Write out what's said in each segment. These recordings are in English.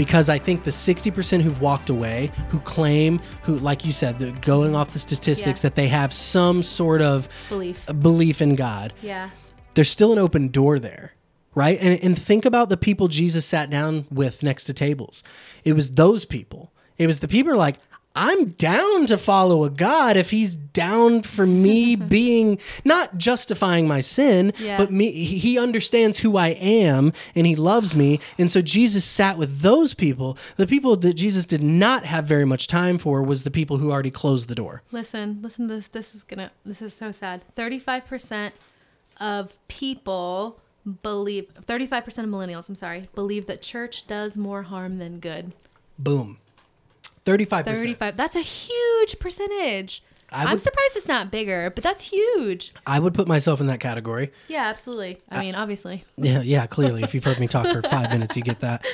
because I think the 60% who've walked away, who claim, who, like you said, the, going off the statistics, Yeah. that they have some sort of Belief. belief in God, Yeah. there's still an open door there, right? And, and think about the people Jesus sat down with next to tables. It was those people. It was the people who are like, I'm down to follow a God if he's down for me being not justifying my sin, Yeah. but me he understands who I am and he loves me. And so Jesus sat with those people. The people that Jesus did not have very much time for was the people who already closed the door. Listen, listen to this. This is gonna this is so sad. Thirty-five percent of people believe thirty-five percent of millennials, I'm sorry, believe that church does more harm than good. Boom. 35%. Thirty-five. That's a huge percentage. I I'm surprised it's not bigger, but that's huge. I would put myself in that category. Yeah, absolutely. I mean, obviously. Yeah, yeah, clearly. If you've heard me talk for five minutes, you get that.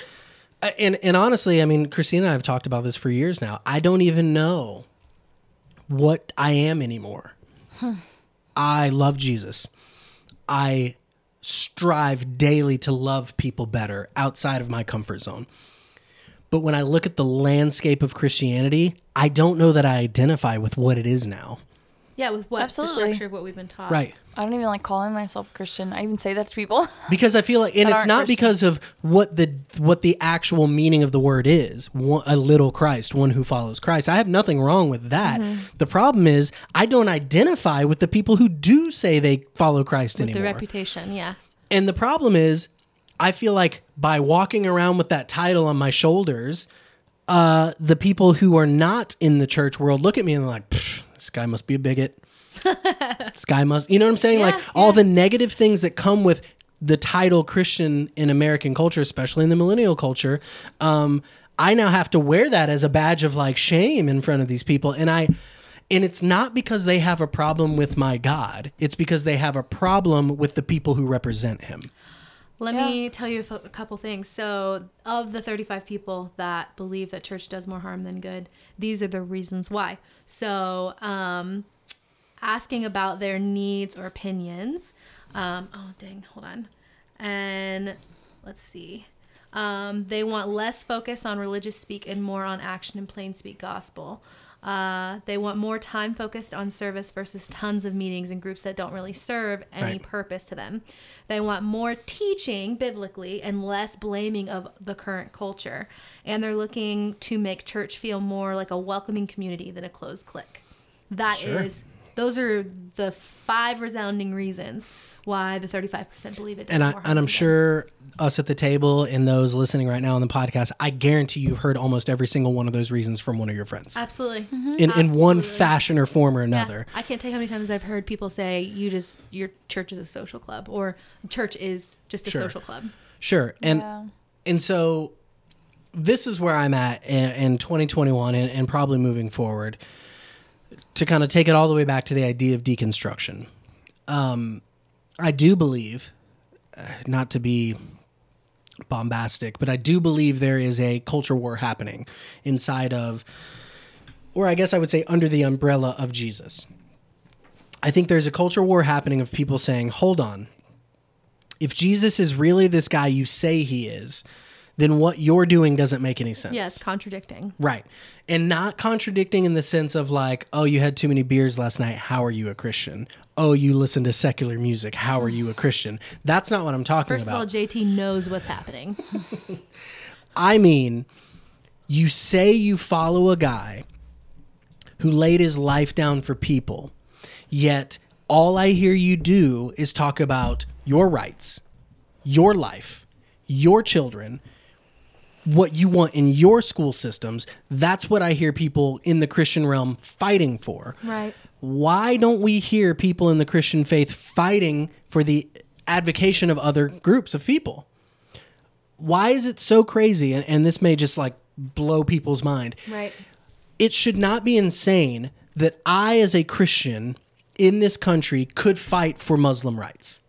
Uh, And and honestly, I mean, Christina and I have talked about this for years now. I don't even know what I am anymore. I love Jesus. I strive daily to love people better outside of my comfort zone. But when I look at the landscape of Christianity, I don't know that I identify with what it is now. Yeah, with what Absolutely. the structure of what we've been taught. Right. I don't even like calling myself Christian. I even say that to people. because I feel like, and it's aren't Christian. because of what the what the actual meaning of the word is. One, a little Christ, one who follows Christ. I have nothing wrong with that. Mm-hmm. The problem is I don't identify with the people who do say they follow Christ With the reputation, yeah. and the problem is, I feel like by walking around with that title on my shoulders, uh, the people who are not in the church world look at me and they're like, "Pff, "This guy must be a bigot." this guy must, you know what I'm saying? like Yeah, all the negative things that come with the title Christian in American culture, especially in the millennial culture. Um, I now have to wear that as a badge of like shame in front of these people, and I. And it's not because they have a problem with my God. It's because they have a problem with the people who represent him. Let Yeah. me tell you a, f- a couple things. So, of the 35 people that believe that church does more harm than good, these are the reasons why. So, um, asking about their needs or opinions. Um, oh, dang, hold on. And let's see. Um, they want less focus on religious speak and more on action and plain speak gospel. Uh, they want more time focused on service versus tons of meetings and groups that don't really serve any Right. purpose to them. They want more teaching biblically and less blaming of the current culture. And they're looking to make church feel more like a welcoming community than a closed clique. That is, Sure. those are the five resounding reasons why the 35% believe it. and I, and I'm than good. sure us at the table and those listening right now on the podcast, I guarantee you've heard almost every single one of those reasons from one of your friends Absolutely. in in one fashion or form or Yeah. another. I can't tell you how many times I've heard people say, "You just your church is a social club," or "Church is just a Sure. social club." Sure, and Yeah. and so this is where I'm at in, in 2021 and, and probably moving forward to kind of take it all the way back to the idea of deconstruction. Um, I do believe, uh, not to be bombastic, but I do believe there is a culture war happening inside of, or I guess I would say under the umbrella of Jesus. I think there's a culture war happening of people saying, hold on, if Jesus is really this guy you say he is, then what you're doing doesn't make any sense. Yes, contradicting. Right. And not contradicting in the sense of like, oh, you had too many beers last night. How are you a Christian? Oh, you listen to secular music. How are you a Christian? That's not what I'm talking First of all. JT knows what's happening. I mean, you say you follow a guy who laid his life down for people, yet all I hear you do is talk about your rights, your life, your children, what you want in your school systems. That's what I hear people in the Christian realm fighting for. Right. Why don't we hear people in the Christian faith fighting for the advocation of other groups of people? Why is it so crazy? And, and this may just like blow people's mind Right. it should not be insane that I, as a Christian in this country, could fight for Muslim rights.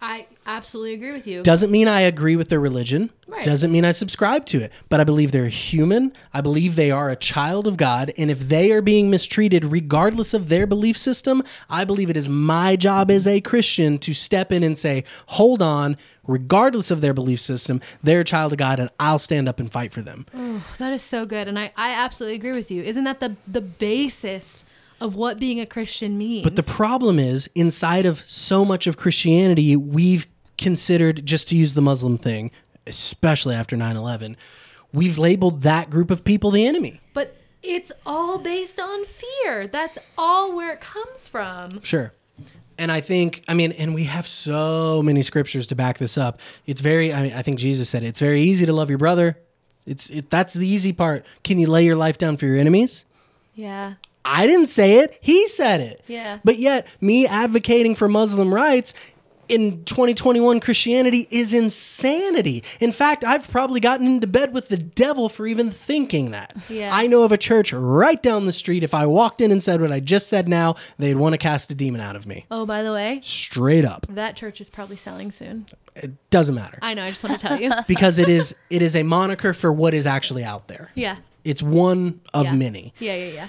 I Absolutely agree with you. Doesn't mean I agree with their religion. Right. Doesn't mean I subscribe to it. But I believe they're human. I believe they are a child of God. And if they are being mistreated, regardless of their belief system, I believe it is my job as a Christian to step in and say, hold on, regardless of their belief system, they're a child of God, and I'll stand up and fight for them. Oh, that is so good, and I, I absolutely agree with you. Isn't that the the basis of what being a Christian means? But the problem is, inside of so much of Christianity, we've considered, just to use the Muslim thing, especially after 9 11, we've labeled that group of people the enemy. but it's all based on fear. That's all where it comes from. Sure. And I think, I mean, and we have so many scriptures to back this up. It's very, I mean, I think Jesus said it. It's very easy to love your brother. It's it, that's the easy part. Can you lay your life down for your enemies? Yeah. I didn't say it. He said it. Yeah. But yet, me advocating for Muslim rights in 2021 Christianity is insanity. In fact, I've probably gotten into bed with the devil for even thinking that. Yeah. I know of a church right down the street. If I walked in and said what I just said now, they'd want to cast a demon out of me. Oh, by the way, Straight up. that church is probably selling soon. It doesn't matter. I know. I just want to tell you. because it is it is a moniker for what is actually out there. yeah. It's one of Yeah. many. Yeah. Yeah.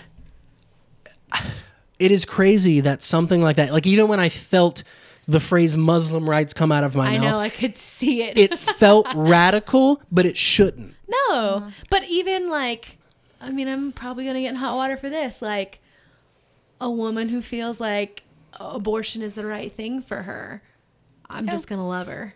Yeah. it is crazy that something like that, like even when I felt the phrase Muslim rights come out of my I mouth, know. I could see it. it felt radical, but it shouldn't. no, but even like, I mean, I'm probably gonna get in hot water for this. Like, a woman who feels like abortion is the right thing for her, I'm just gonna love her.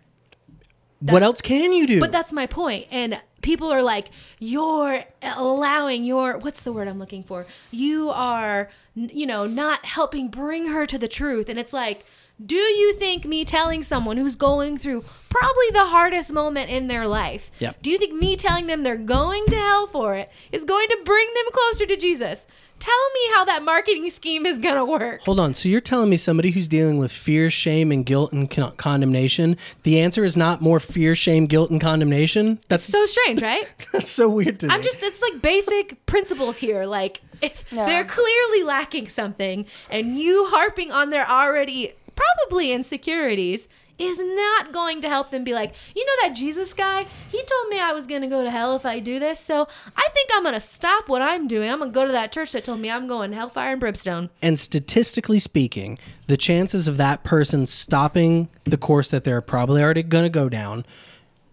what else can you do? But that's my point. And people are like, you're allowing your, what's the word I'm looking for? You are, you know, not helping bring her to the truth. And it's like, do you think me telling someone who's going through probably the hardest moment in their life, Yep. do you think me telling them they're going to hell for it is going to bring them closer to Jesus? Tell me how that marketing scheme is going to work. Hold on. So you're telling me somebody who's dealing with fear, shame, and guilt and con- condemnation, the answer is not more fear, shame, guilt, and condemnation? That's So strange, right? that's so weird to me. I'm just it's like basic principles here. Like if Yeah. they're clearly lacking something and you harping on their already probably insecurities is not going to help them be like, you know that Jesus guy? He told me I was going to go to hell if I do this. So I think I'm going to stop what I'm doing. I'm going to go to that church that told me I'm going hellfire and brimstone. And statistically speaking, the chances of that person stopping the course that they're probably already going to go down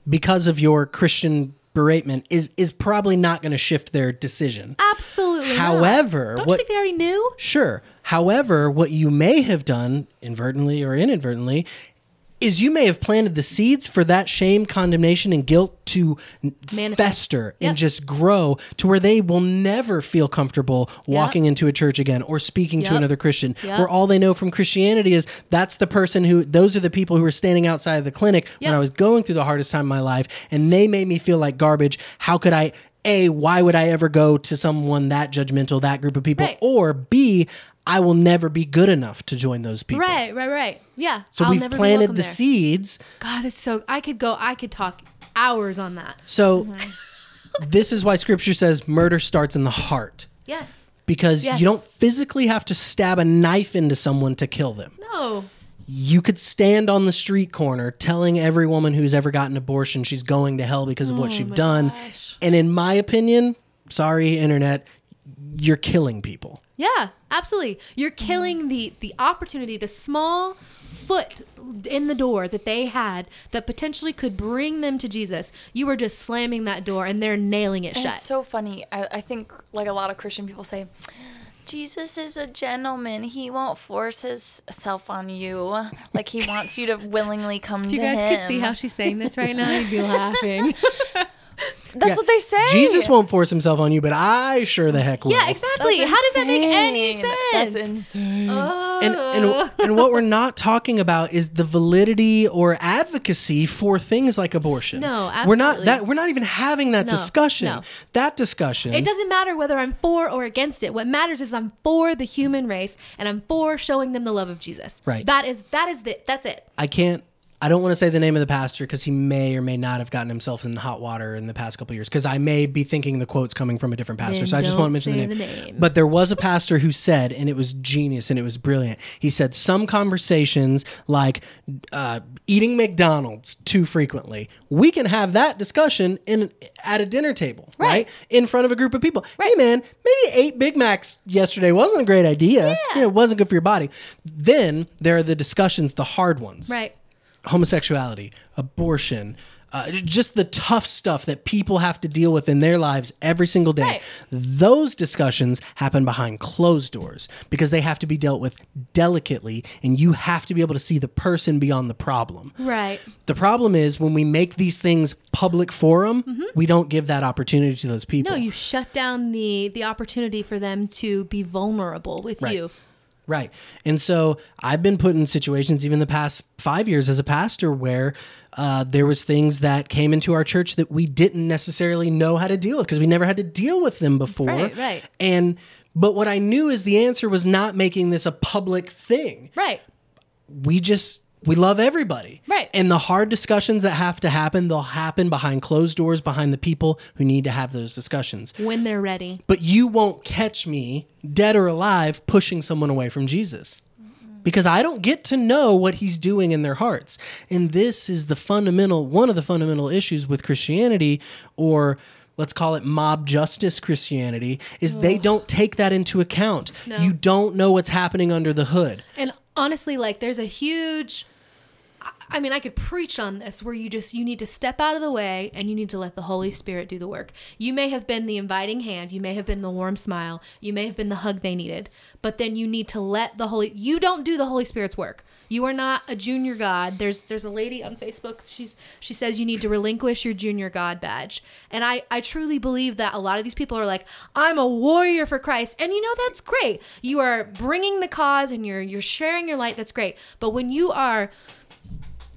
because of your Christian beratement is is probably not going to shift their decision. Absolutely. not. However, don't what- you think they already knew? Sure. However, what you may have done inadvertently or inadvertently is you may have planted the seeds for that shame, condemnation, and guilt to Manifest. fester and Yep. just grow to where they will never feel comfortable walking into a church again or speaking to another Christian. Yep. Where all they know from Christianity is that's the person who, those are the people who were standing outside of the clinic when I was going through the hardest time of my life and they made me feel like garbage. How could I? A, why would I ever go to someone that judgmental, that group of people? Right. Or B, I will never be good enough to join those people. Right, right, right. Yeah. So I'll we've never planted the there. seeds. God, it's so. I could go. I could talk hours on that. So Mm-hmm. this is why scripture says murder starts in the heart. Yes. Because Yes. you don't physically have to stab a knife into someone to kill them. No. You could stand on the street corner telling every woman who's ever gotten an abortion she's going to hell because of what she's done. Oh gosh. And in my opinion, sorry, internet, you're killing people. Yeah, absolutely. You're mm-hmm. killing the the opportunity, the small foot in the door that they had that potentially could bring them to Jesus. You were just slamming that door and they're nailing it And shut. it's so funny. I, I think like a lot of Christian people say, Jesus is a gentleman. He won't force himself on you. Like he wants you to willingly come if to you guys him. could see how she's saying this right now, you'd be laughing. That's Yeah. what they say. Jesus won't force himself on you, but I sure the heck will. yeah, exactly. How does that make any sense? That's insane. Oh. and, and oh. and what we're not talking about is the validity or advocacy for things like abortion. No, absolutely. we're not that we're not even having that No, discussion. no. That discussion. It doesn't matter whether I'm for or against it. What matters is I'm for the human race and I'm for showing them the love of Jesus. Right. That is that is the that's it. I can't I don't want to say the name of the pastor because he may or may not have gotten himself in hot water in the past couple years. Because I may be thinking the quote's coming from a different pastor, Then so I just want to mention the name. the name. But there was a pastor who said, and it was genius and it was brilliant. He said some conversations like uh, eating McDonald's too frequently, we can have that discussion in at a dinner table, right? Right. In front of a group of people. Hey man, maybe eight Big Macs yesterday wasn't a great idea. You know, it wasn't good for your body. Then there are the discussions, the hard ones Right. Homosexuality, abortion, uh, just the tough stuff that people have to deal with in their lives every single day. Right. Those discussions happen behind closed doors because they have to be dealt with delicately, and you have to be able to see the person beyond the problem. Right. The problem is when we make these things public forum, we don't give that opportunity to those people. Mm-hmm. No, you shut down the the opportunity for them to be vulnerable with Right. you. Right. And so I've been put in situations, even the past five years as a pastor, where uh, there was things that came into our church that we didn't necessarily know how to deal with because we never had to deal with them before. Right, right. And but what I knew is the answer was not making this a public thing. Right. We just we love everybody. Right. And the hard discussions that have to happen, they'll happen behind closed doors, behind the people who need to have those discussions When they're ready. but you won't catch me dead or alive pushing someone away from Jesus because I don't get to know what he's doing in their hearts. And this is the fundamental one of the fundamental issues with Christianity or let's call it mob justice Christianity is they don't take that into account. No. You don't know what's happening under the hood. And honestly, like there's a huge I- mean, I could preach on this where you just you need to step out of the way and you need to let the Holy Spirit do the work. You may have been the inviting hand, you may have been the warm smile, you may have been the hug they needed, but then you need to let the Holy you don't do the Holy Spirit's work. You are not a junior god. There's there's a lady on Facebook, she's she says you need to relinquish your junior god badge. And I I truly believe that a lot of these people are like, "I'm a warrior for Christ." And you know that's great. You are bringing the cause and you're you're sharing your light. That's great. But when you are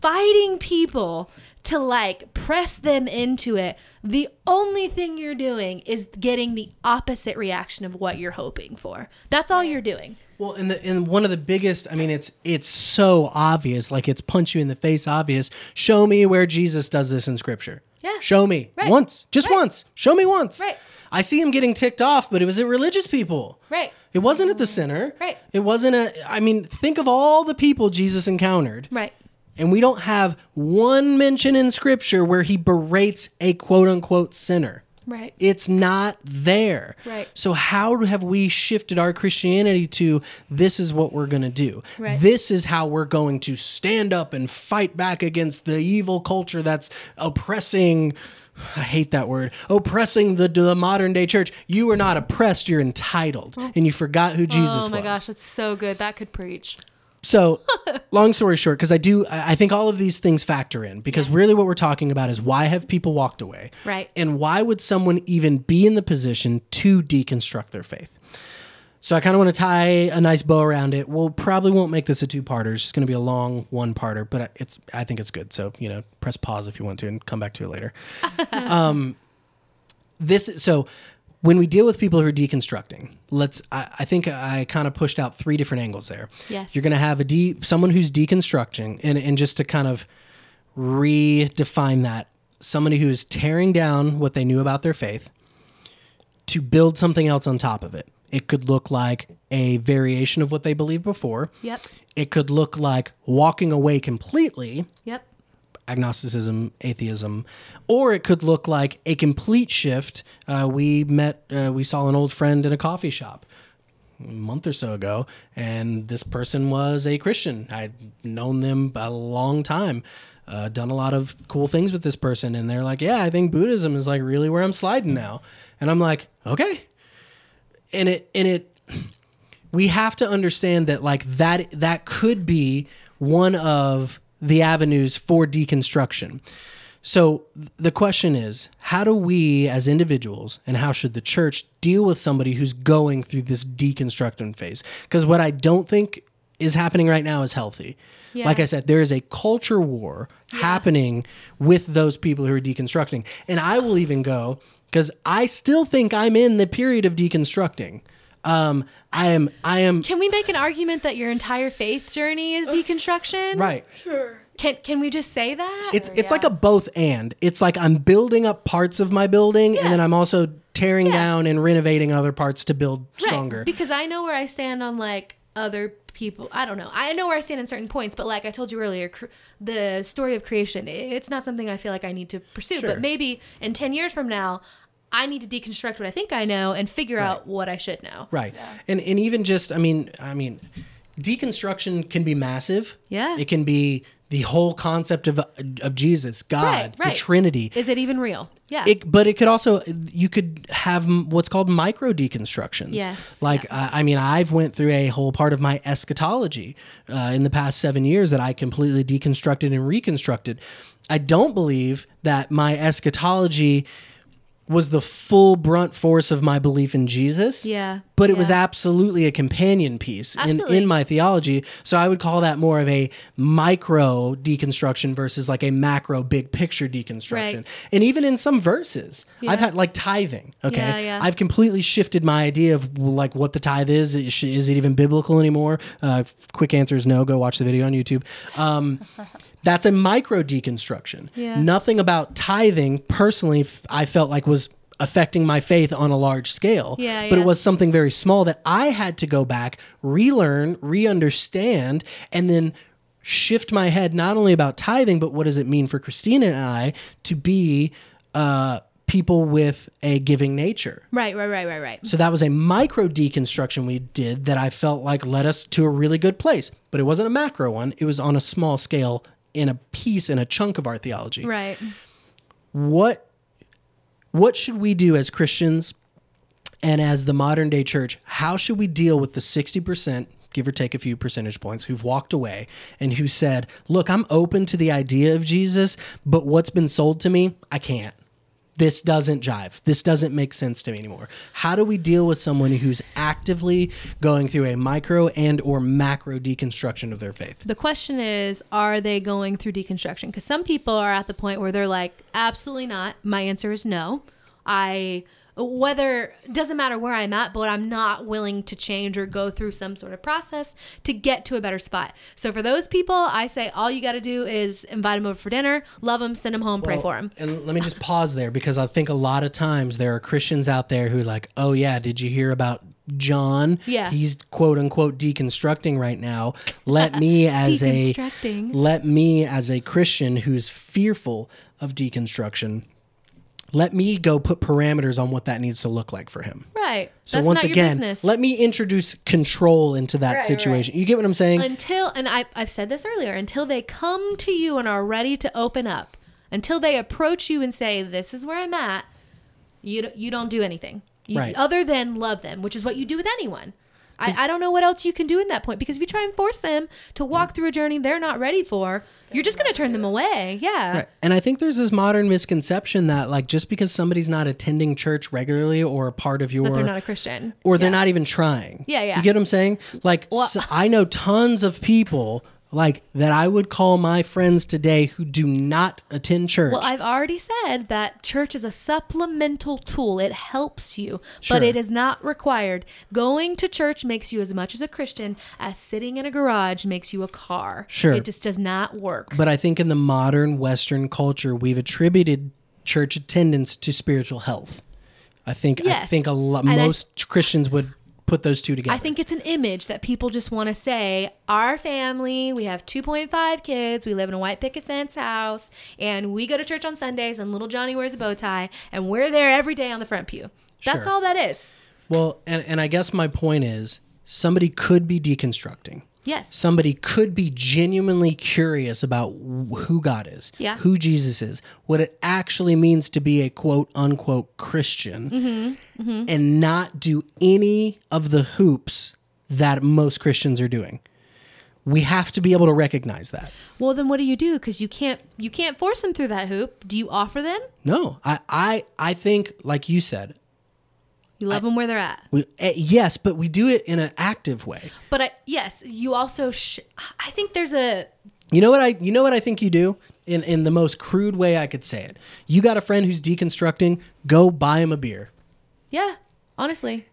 fighting people to like press them into it, the only thing you're doing is getting the opposite reaction of what you're hoping for. That's all you're doing. Well, and the and one of the biggest, I mean, it's it's so obvious, like it's punch you in the face obvious. Show me where Jesus does this in Scripture. Yeah. Show me Right. once, just Right. once. Show me once. Right. I see him getting ticked off, but it was at religious people. Right. It wasn't at the sinner. Right. It wasn't a. I mean, think of all the people Jesus encountered, Right. And we don't have one mention in Scripture where he berates a quote unquote sinner. Right. It's not there. Right. So how have we shifted our Christianity to this is what we're going to do? Right. This is how we're going to stand up and fight back against the evil culture that's oppressing I hate that word. Oppressing the, the modern day church. You are not oppressed, you're entitled. And you forgot who Jesus was. oh my was. gosh, that's so good. That could preach. So, long story short, because I do, I think all of these things factor in because really what we're talking about is why have people walked away? Right. And why would someone even be in the position to deconstruct their faith? So, I kind of want to tie a nice bow around it. We'll probably won't make this a two parter. It's going to be a long one parter, but it's, I think it's good. So, you know, press pause if you want to and come back to it later. um, this, so when we deal with people who are deconstructing, let's, I, I think I kind of pushed out three different angles there. Yes. You're going to have a de- someone who's deconstructing, and, and just to kind of redefine that, somebody who is tearing down what they knew about their faith to build something else on top of it. It could look like a variation of what they believed before. Yep. It could look like walking away completely, Yep. Agnosticism, atheism, or it could look like a complete shift. Uh, we met, uh, we saw an old friend in a coffee shop a month or so ago, and this person was a Christian. I'd known them a long time, uh, done a lot of cool things with this person, and they're like, "Yeah, I think Buddhism is like really where I'm sliding now," and I'm like, "Okay," and it and it we have to understand that like that that could be one of the avenues for deconstruction. So the question is, how do we as individuals and how should the church deal with somebody who's going through this deconstructing phase? Because what I don't think is happening right now is healthy. Yeah. Like I said, there is a culture war happening with those people who are deconstructing. And I will even go because I still think I'm in the period of deconstructing. Um, I am, I am, Can we make an argument that your entire faith journey is deconstruction? right. Sure. Can can we just say that? it's it's yeah. like a both and. It's like I'm building up parts of my building and then I'm also tearing Yeah. down and renovating other parts to build Right, stronger. Because I know where I stand on like other people. I don't know. I know where I stand in certain points, but like I told you earlier, cr- the story of creation, it's not something I feel like I need to pursue. Sure. But maybe in 10 years from now, I need to deconstruct what I think I know and figure out what I should know. Right. And and even just I mean I mean deconstruction can be massive. Yeah. It can be the whole concept of of Jesus, God, Right, the. Trinity. Is it even real? Yeah. It, but it could also you could have what's called micro deconstructions. Yes, Like uh, I mean, I've went through a whole part of my eschatology uh, in the past seven years that I completely deconstructed and reconstructed. I don't believe that my eschatology was the full brunt force of my belief in Jesus. Yeah, But it was absolutely a companion piece in, Absolutely. in my theology. So I would call that more of a micro deconstruction versus like a macro big picture deconstruction. Right. And even in some verses, Yeah. I've had like tithing. Okay. Yeah, yeah. I've completely shifted my idea of like what the tithe is. Is, is it even biblical anymore? Uh, quick answer is no. Go watch the video on YouTube. Um, that's a micro deconstruction. Yeah. Nothing about tithing personally, f- I felt like was affecting my faith on a large scale. Yeah, But yeah. it was something very small that I had to go back, relearn, re-understand, and then shift my head not only about tithing, but what does it mean for Christina and I to be uh, people with a giving nature. right, right, right, right, right. So that was a micro deconstruction we did that I felt like led us to a really good place. But it wasn't a macro one. It was on a small scale in a piece in a chunk of our theology. Right. What what should we do as Christians and as the modern day church? How should we deal with the 60%, give or take a few percentage points, who've walked away and who said, "Look, I'm open to the idea of Jesus, but what's been sold to me, I can't." This doesn't jive. This doesn't make sense to me anymore. How do we deal with someone who's actively going through a micro and or macro deconstruction of their faith? The question is, are they going through deconstruction? Because some people are at the point where they're like, absolutely not. My answer is no. I whether doesn't matter where I'm at, but I'm not willing to change or go through some sort of process to get to a better spot. So for those people, I say all you got to do is invite them over for dinner, love them, send them home, pray for them. And let me just pause there because I think a lot of times there are Christians out there who are like, oh yeah, did you hear about John? Yeah. He's quote unquote deconstructing right now. Let me as a let me as a Christian who's fearful of deconstruction, let me go put parameters on what that needs to look like for him. Right. So That's once not again, business. let me introduce control into that right. situation. You get what I'm saying? until and I, i've said this earlier until they come to you and are ready to open up until they approach you and say this is where i'm at you, don't- you don't do anything you, Right. other than love them which is what you do with anyone I, I don't know what else you can do in that point because if you try and force them to walk through a journey they're not ready for you're just going to turn them away yeah Right. And I think there's this modern misconception that like just because somebody's not attending church regularly or a part of your that they're not a christian or they're Yeah. not even trying. Yeah, yeah. You get what I'm saying? Like Well- so I know tons of people like that I would call my friends today who do not attend church. Well, I've already said that church is a supplemental tool. It helps you, Sure. but it is not required. Going to church makes you as much as a Christian as sitting in a garage makes you a car. Sure. It just does not work. but I think in the modern Western culture, we've attributed church attendance to spiritual health. I think I think a lot And I- most Christians would put those two together. I think it's an image that people just want to say, our family, we have 2.5 kids, we live in a white picket fence house, and we go to church on Sundays, and little Johnny wears a bow tie, and we're there every day on the front pew. That's Sure. all that is. well, and and I guess my point is somebody could be deconstructing. Yes. somebody could be genuinely curious about who God is, Yeah. who Jesus is, what it actually means to be a quote unquote Christian, Mm-hmm. and not do any of the hoops that most Christians are doing. We have to be able to recognize that. Well, then what do you do? Because you can't you can't force them through that hoop. Do you offer them? No, I, I, I think, like you said, You love them where they're at. we, eh, yes, but we do it in an active way. But I, yes, you also. Sh- I think there's a. You know what I you know what I think you do in in the most crude way I could say it. You got a friend who's deconstructing, go buy him a beer. Yeah, honestly.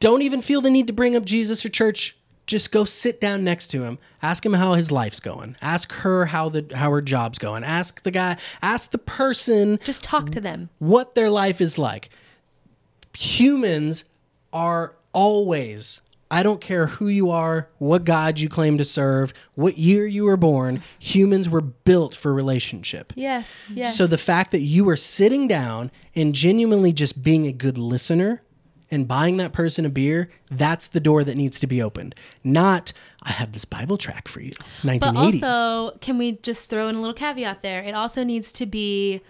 Don't even feel the need to bring up Jesus or church. just go sit down next to him ask him how his life's going ask her how the how her job's going ask the guy ask the person Just talk to them. what their life is like humans are always I don't care who you are, what God you claim to serve, what year you were born, humans were built for relationship. Yes. Yes. So the fact that you are sitting down and genuinely just being a good listener and buying that person a beer, that's the door that needs to be opened. Not I have this Bible track for you. 1980s. But also, can we just throw in a little caveat there? It also needs to be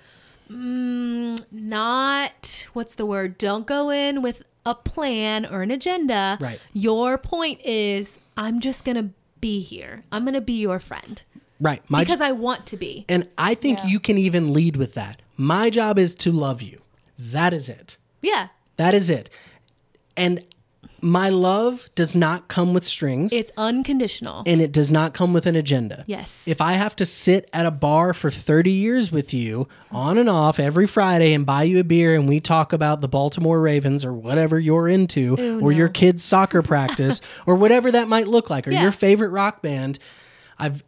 mm, not what's the word? Don't go in with a plan or an agenda. Right. Your point is, I'm just gonna be here. I'm gonna be your friend right. My because I want to be. and I think you can even lead with that. My job is to love you. That is it. Yeah. That is it. And my love does not come with strings It's unconditional. and it does not come with an agenda. Yes. If I have to sit at a bar for 30 years with you on and off every Friday and buy you a beer and we talk about the Baltimore Ravens or whatever you're into Ew, or your kids' soccer practice or whatever that might look like or Yeah. your favorite rock band, I've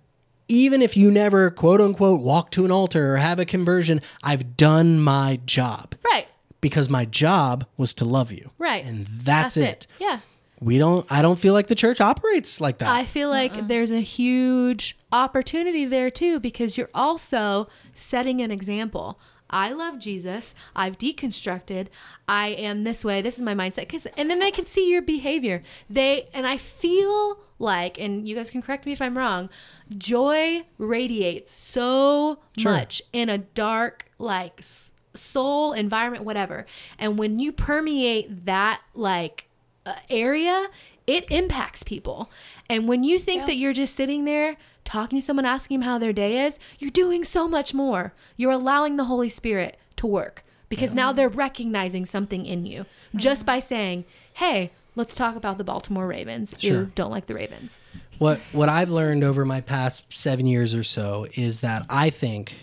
even if you never quote unquote walk to an altar or have a conversion, I've done my job right. Because my job was to love you. Right. And that's, it. Yeah. We don't I don't feel like the church operates like that. I feel like uh-uh. there's a huge opportunity there too because you're also setting an example. I love Jesus. I've deconstructed. I am this way. This is my mindset. Cause, and then they can see your behavior. They and I feel like, and you guys can correct me if I'm wrong. Joy radiates so Sure. much in a dark, like s- soul environment, whatever. And when you permeate that, like uh, area, it impacts people. And when you think that you're just sitting there talking to someone, asking them how their day is, you're doing so much more. You're allowing the Holy Spirit to work because now they're recognizing something in you just by saying, hey, let's talk about the Baltimore Ravens. Sure. You don't like the Ravens. What what I've learned over my past seven years or so is that I think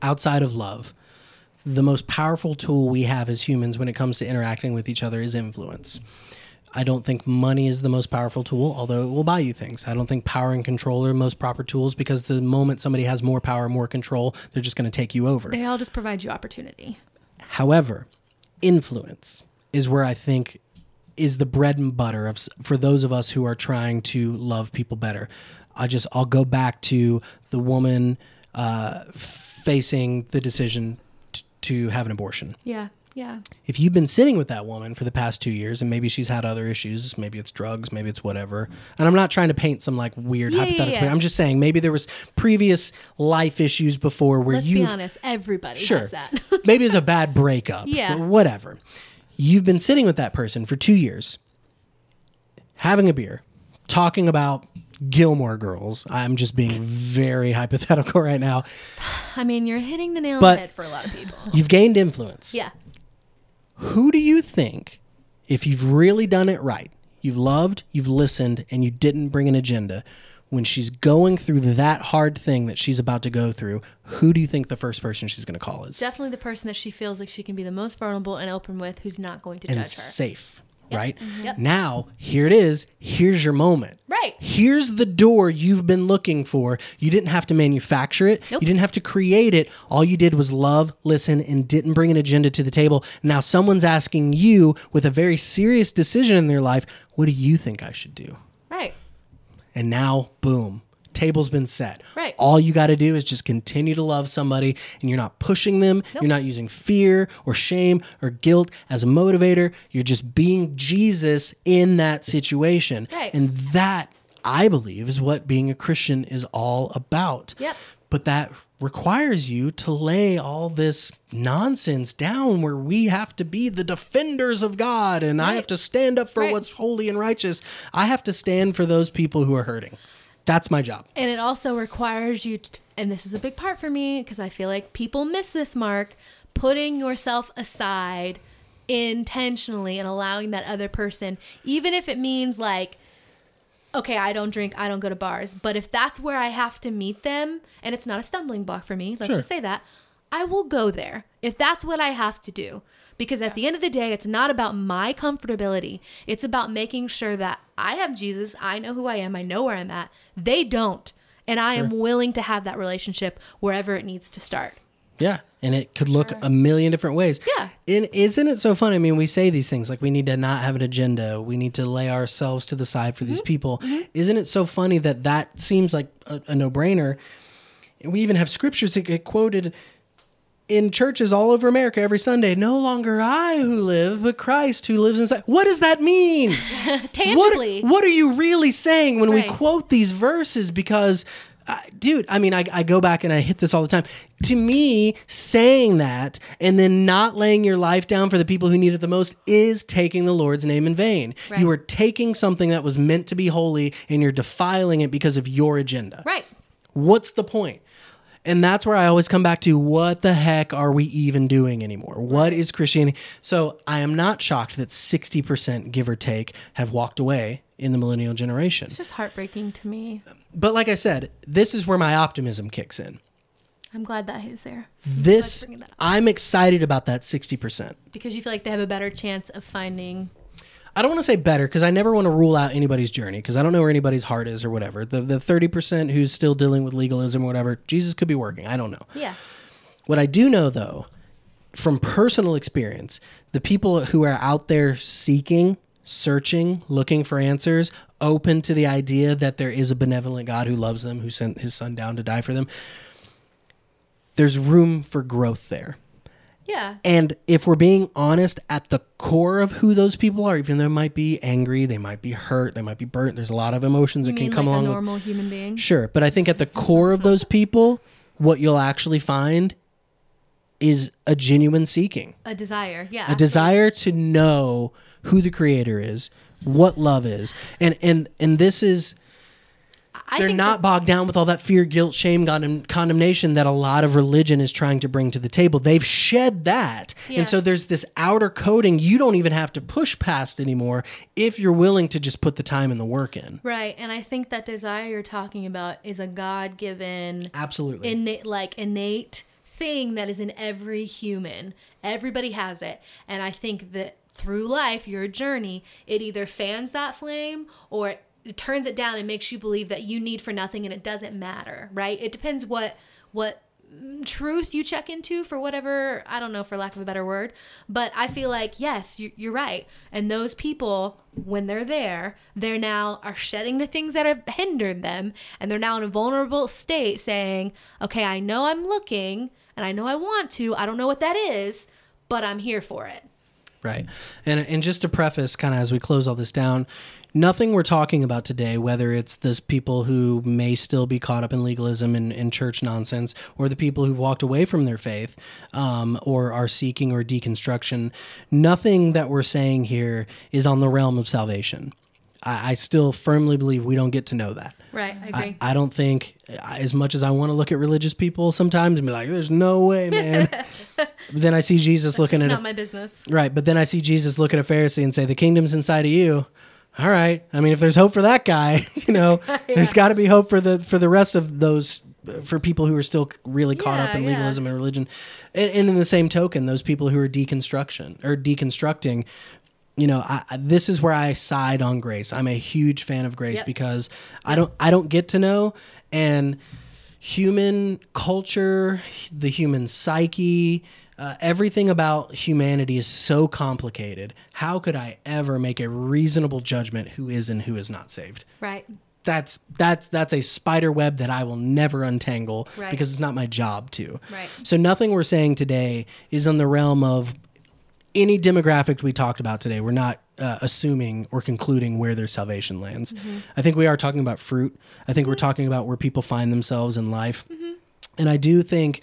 outside of love, the most powerful tool we have as humans when it comes to interacting with each other is influence. I don't think money is the most powerful tool, although it will buy you things. I don't think power and control are the most proper tools because the moment somebody has more power, more control, they're just going to take you over. They all just provide you opportunity. However, influence is where I think is the bread and butter of for those of us who are trying to love people better. I just I'll go back to the woman uh, facing the decision to have an abortion. Yeah. Yeah. If you've been sitting with that woman for the past two years, and maybe she's had other issues, maybe it's drugs, maybe it's whatever. And I'm not trying to paint some like weird Yeah, yeah, hypothetical. yeah. I'm just saying maybe there was previous life issues before where you. Let's you be honest. Everybody Sure. has that. Maybe it's a bad breakup. Yeah. Whatever. You've been sitting with that person for two years, having a beer, talking about Gilmore Girls. I'm just being very hypothetical right now. I mean, you're hitting the nail on But- the head for a lot of people. You've gained influence. Yeah. Who do you think, if you've really done it right, you've loved, you've listened, and you didn't bring an agenda, when she's going through that hard thing that she's about to go through, who do you think the first person she's going to call is? Definitely the person that she feels like she can be the most vulnerable and open with who's not going to and judge her. safe, right? Mm-hmm. Yep. Now, here it is. Here's your moment. Right. Here's the door you've been looking for. You didn't have to manufacture it. Nope. You didn't have to create it. All you did was love, listen, and didn't bring an agenda to the table. Now someone's asking you with a very serious decision in their life, what do you think I should do? Right. And now, boom, table's been set. Right. All you got to do is just continue to love somebody, and you're not pushing them. You're not using fear or shame or guilt as a motivator. You're just being Jesus in that situation. Right. And that, I believe, is what being a Christian is all about. Yep. But that requires you to lay all this nonsense down where we have to be the defenders of God and I have to stand up for Right. what's holy and righteous. I have to stand for those people who are hurting. That's my job. And it also requires you, to, and this is a big part for me because I feel like people miss this mark, putting yourself aside intentionally and allowing that other person, even if it means like, okay, I don't drink, I don't go to bars, but if that's where I have to meet them and it's not a stumbling block for me, let's Sure. just say that, I will go there if that's what I have to do. Because at the end of the day, it's not about my comfortability. It's about making sure that I have Jesus. I know who I am. I know where I'm at. They don't. And I am willing to have that relationship wherever it needs to start. Yeah. And it could look a million different ways. Yeah. And isn't it so funny? I mean, we say these things like we need to not have an agenda. We need to lay ourselves to the side for these Mm-hmm. people. Isn't it so funny that that seems like a, a no brainer? And we even have scriptures that get quoted in churches all over America every Sunday. No longer I who live, but Christ who lives inside. What does that mean? Tangibly. What, what are you really saying when Right. we quote these verses? Because, uh, dude, I mean, I, I go back and I hit this all the time. To me, saying that and then not laying your life down for the people who need it the most is taking the Lord's name in vain. Right. You are taking something that was meant to be holy and you're defiling it because of your agenda. Right. What's the point? And that's where I always come back to what the heck are we even doing anymore? What is Christianity? So I am not shocked that 60%, give or take, have walked away in the millennial generation. It's just heartbreaking to me. But like I said, this is where my optimism kicks in. I'm glad that he's there This. I'm excited about that 60%. because you feel like they have a better chance of finding. I don't want to say better because I never want to rule out anybody's journey because I don't know where anybody's heart is or whatever. The the 30% who's still dealing with legalism or whatever, Jesus could be working. I don't know. Yeah. What I do know, though, from personal experience, the people who are out there seeking, searching, looking for answers, open to the idea that there is a benevolent God who loves them, who sent his son down to die for them, there's room for growth there. Yeah. And if we're being honest, at the core of who those people are, even though they might be angry, they might be hurt, they might be burnt, there's a lot of emotions You that can come like a along with normal human being? Sure, but I think at the core of those people, what you'll actually find is a genuine seeking, A desire. Yeah. a desire to know who the creator is, what love is. And and and this is I they're not bogged down with all that fear, guilt, shame, condemn, condemnation that a lot of religion is trying to bring to the table. They've shed that. Yeah. And so there's this outer coating you don't even have to push past anymore if you're willing to just put the time and the work in. Right. And I think that desire you're talking about is a God given Absolutely. innate like innate thing that is in every human. Everybody has it. And I think that through life, your journey, it either fans that flame or it turns it down and makes you believe that you need for nothing and it doesn't matter, right? It depends what what mm, truth you check into for whatever i don't know for lack of a better word but i feel like yes you- you're right and those people when they're there they're now are shedding the things that have hindered them and they're now in a vulnerable state saying okay i know i'm looking and i know i want to i don't know what that is but i'm here for it Right. And and just to preface kind of as we close all this down, nothing we're talking about today, whether it's this people who may still be caught up in legalism and, and church nonsense, or the people who've walked away from their faith, um, or are seeking or deconstruction, nothing that we're saying here is on the realm of salvation. I, I still firmly believe we don't get to know that. right i agree I, I don't think, as much as I want to look at religious people sometimes and be like, "There's no way, man." then I see Jesus That's looking at not a my business Right, but then I see Jesus look at a Pharisee and say, "The kingdom's inside of you." All right. I mean, if there's hope for that guy, you know, there's got to be hope for the for the rest of those for people who are still really caught up Yeah, in yeah. legalism and religion. And, and in the same token, those people who are deconstruction or deconstructing, you know, I, I- this is where I side on grace. I'm a huge fan of grace Yep. because I don't I don't get to know and human culture, the human psyche, uh, everything about humanity is so complicated. How could I ever make a reasonable judgment who is and who is not saved? right That's that's that's a spider web that I will never untangle Right. because it's not my job to. Right. So nothing we're saying today is in the realm of any demographic we talked about today. We're not uh, assuming or concluding where their salvation lands. Mm-hmm. I think we are talking about fruit. I think we're talking about where people find themselves in life. Mm-hmm. And I do think,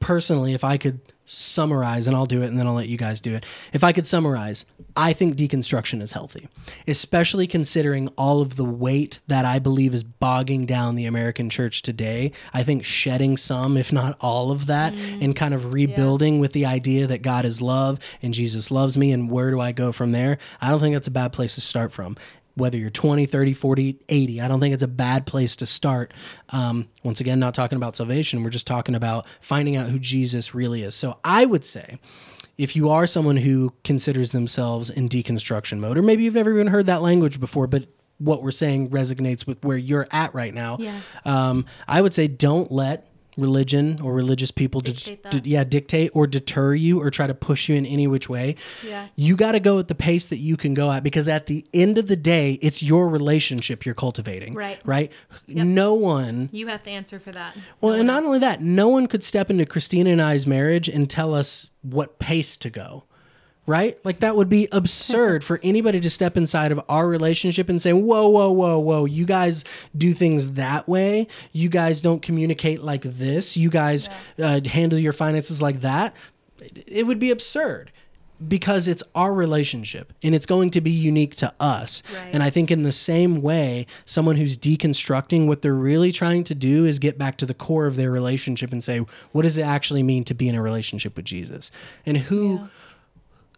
personally, if I could summarize, and I'll do it and then I'll let you guys do it. If I could summarize, I think deconstruction is healthy, especially considering all of the weight that I believe is bogging down the American church today. I think shedding some, if not all of that, mm. and kind of rebuilding with the idea that God is love and Jesus loves me, and where do I go from there? I don't think that's a bad place to start from whether you're 20, 30, 40, 80. I don't think it's a bad place to start. Um, once again, not talking about salvation. We're just talking about finding out who Jesus really is. So I would say if you are someone who considers themselves in deconstruction mode, or maybe you've never even heard that language before, but what we're saying resonates with where you're at right now. Yeah. Um, I would say don't let religion or religious people di- Dictate that. di- yeah dictate or deter you or try to push you in any which way Yeah. you got to go at the pace that you can go at because at the end of the day it's your relationship you're cultivating Right. right yep. no one You have to answer for that. well, No and not else. only that, no one could step into Christina and I's marriage and tell us what pace to go. Right? Like that would be absurd for anybody to step inside of our relationship and say, "Whoa, whoa, whoa, whoa! You guys do things that way. You guys don't communicate like this. You guys uh, handle your finances like that." It would be absurd because it's our relationship and it's going to be unique to us. Right. And I think in the same way, someone who's deconstructing what they're really trying to do is get back to the core of their relationship and say, what does it actually mean to be in a relationship with Jesus? And who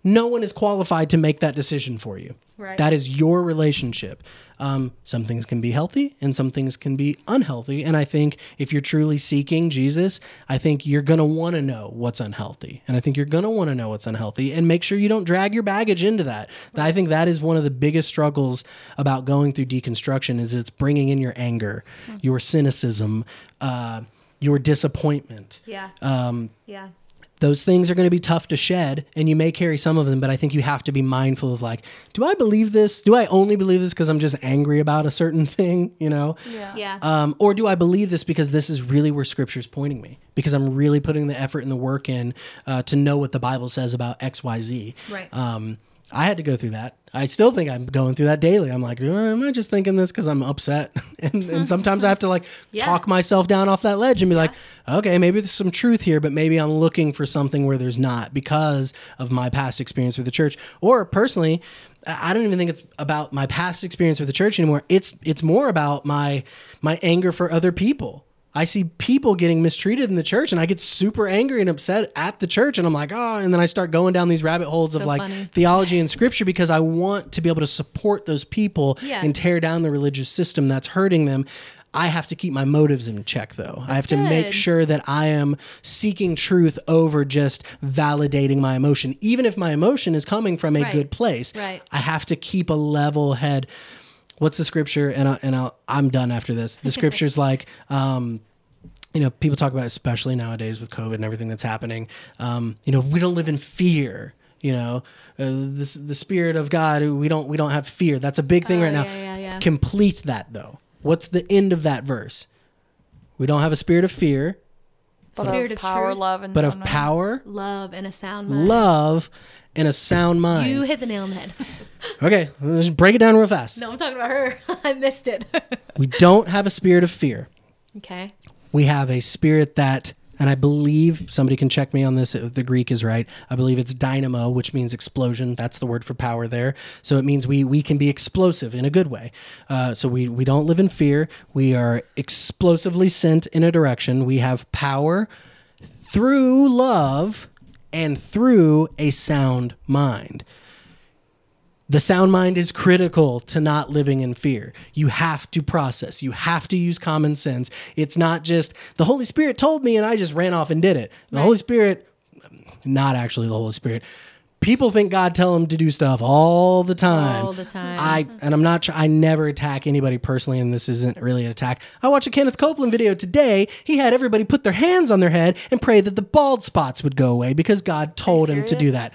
no one is qualified to make that decision for you. Right. That is your relationship. Um, some things can be healthy and some things can be unhealthy. And I think if you're truly seeking Jesus, I think you're going to want to know what's unhealthy. And I think you're going to want to know what's unhealthy and make sure you don't drag your baggage into that. I think that is one of the biggest struggles about going through deconstruction is it's bringing in your anger, your cynicism, uh, your disappointment Yeah. um, yeah. Those things are going to be tough to shed and you may carry some of them but i think you have to be mindful of like do i believe this do i only believe this because i'm just angry about a certain thing you know Yeah. Yeah. um, or do i believe this because this is really where scripture's pointing me because i'm really putting the effort and the work in uh, to know what the bible says about xyz Right. um, I had to go through that. I still think I'm going through that daily. I'm like, "Uh, am I just thinking this because I'm upset? and, and sometimes I have to like Yeah. talk myself down off that ledge and be like, okay, maybe there's some truth here, but maybe I'm looking for something where there's not because of my past experience with the church. Or personally, I I don't even think it's about my past experience with the church anymore. It's it's more about my my anger for other people. I see people getting mistreated in the church and I get super angry and upset at the church and I'm like, oh, and then I start going down these rabbit holes of like funny. theology and scripture because I want to be able to support those people Yeah. and tear down the religious system that's hurting them. I have to keep my motives in check though. I have to make sure that I am seeking truth over just validating my emotion. Even if my emotion is coming from a Right. good place, Right. I have to keep a level head. What's the scripture? And I, and I'll, I'm done after this. The scripture's like, um, you know, people talk about, it, especially nowadays with COVID and everything that's happening. Um, you know, we don't live in fear. You know, uh, this, the spirit of God. We don't we don't have fear. That's a big thing Oh, right now. yeah, yeah, yeah. Complete that though. What's the end of that verse? We don't have a spirit of fear, But Spirit of of power, truth. love, and but of mind. power, Love and a sound mind. love, and a sound mind. You hit the nail on the head. okay, let's break it down real fast. no, I'm talking about her. I missed it. We don't have a spirit of fear. okay. we have a spirit that and i believe somebody can check me on this if the greek is right i believe it's dynamo which means explosion that's the word for power there so it means we we can be explosive in a good way uh, so we we don't live in fear we are explosively sent in a direction we have power through love and through a sound mind the sound mind is critical to not living in fear. You have to process. You have to use common sense. It's not just the Holy Spirit told me and I just ran off and did it. The Holy Spirit, not actually the Holy Spirit. People think God tell them to do stuff all the time. All the time. I and I'm not. I never attack anybody personally, and this isn't really an attack. I watched a Kenneth Copeland video today. He had everybody put their hands on their head and pray that the bald spots would go away because God told him to do that.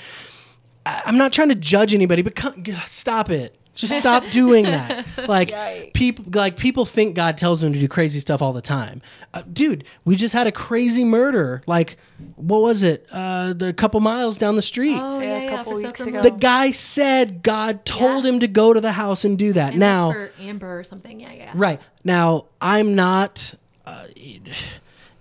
I- I'm not trying to judge anybody, but come, stop it. Just stop doing that. Like Yikes. people, like people think God tells them to do crazy stuff all the time. Uh, dude, we just had a crazy murder. Like, what was it? Uh, the couple miles down the street. Oh Yeah, yeah, a couple for weeks ago. the guy said God told Yeah. him to go to the house and do that. And, now, for Amber or something. Yeah, yeah. Right. Now, I'm not uh,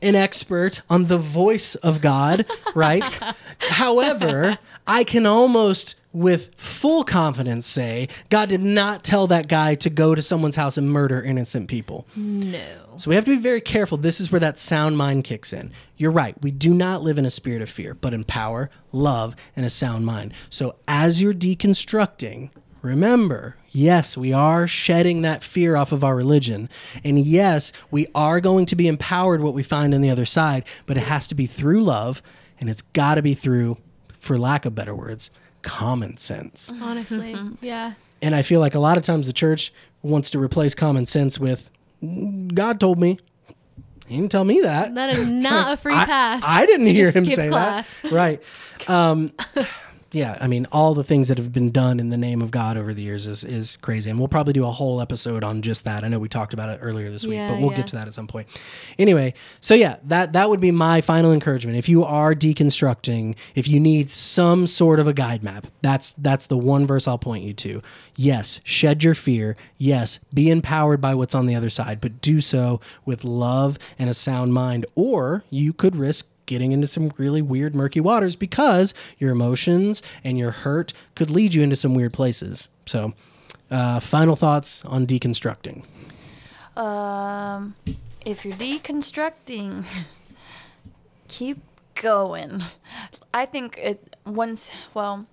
an expert on the voice of God, right? However, I can almost with full confidence say God did not tell that guy to go to someone's house and murder innocent people. No. So we have to be very careful. This is where that sound mind kicks in. You're right. We do not live in a spirit of fear, but in power, love, and a sound mind. So as you're deconstructing, remember, yes, we are shedding that fear off of our religion. And yes, we are going to be empowered what we find on the other side, but it has to be through love and it's got to be through, for lack of better words, common sense. Honestly. Yeah. And I feel like a lot of times the church, wants to replace common sense with God told me. He didn't tell me that. That is not a free pass. I, didn't hear him say class. that. Right. Um, yeah, I mean, all the things that have been done in the name of God over the years is, is crazy. And we'll probably do a whole episode on just that. I know we talked about it earlier this week, Yeah, but we'll yeah. get to that at some point. Anyway, so yeah, that, that would be my final encouragement. If you are deconstructing, if you need some sort of a guide map, that's that's the one verse I'll point you to. Yes, shed your fear. Yes, be empowered by what's on the other side, but do so with love and a sound mind. Or you could risk getting into some really weird, murky waters because your emotions and your hurt could lead you into some weird places. So, uh, final thoughts on deconstructing. Um, if you're deconstructing, keep going. I think it once. Well,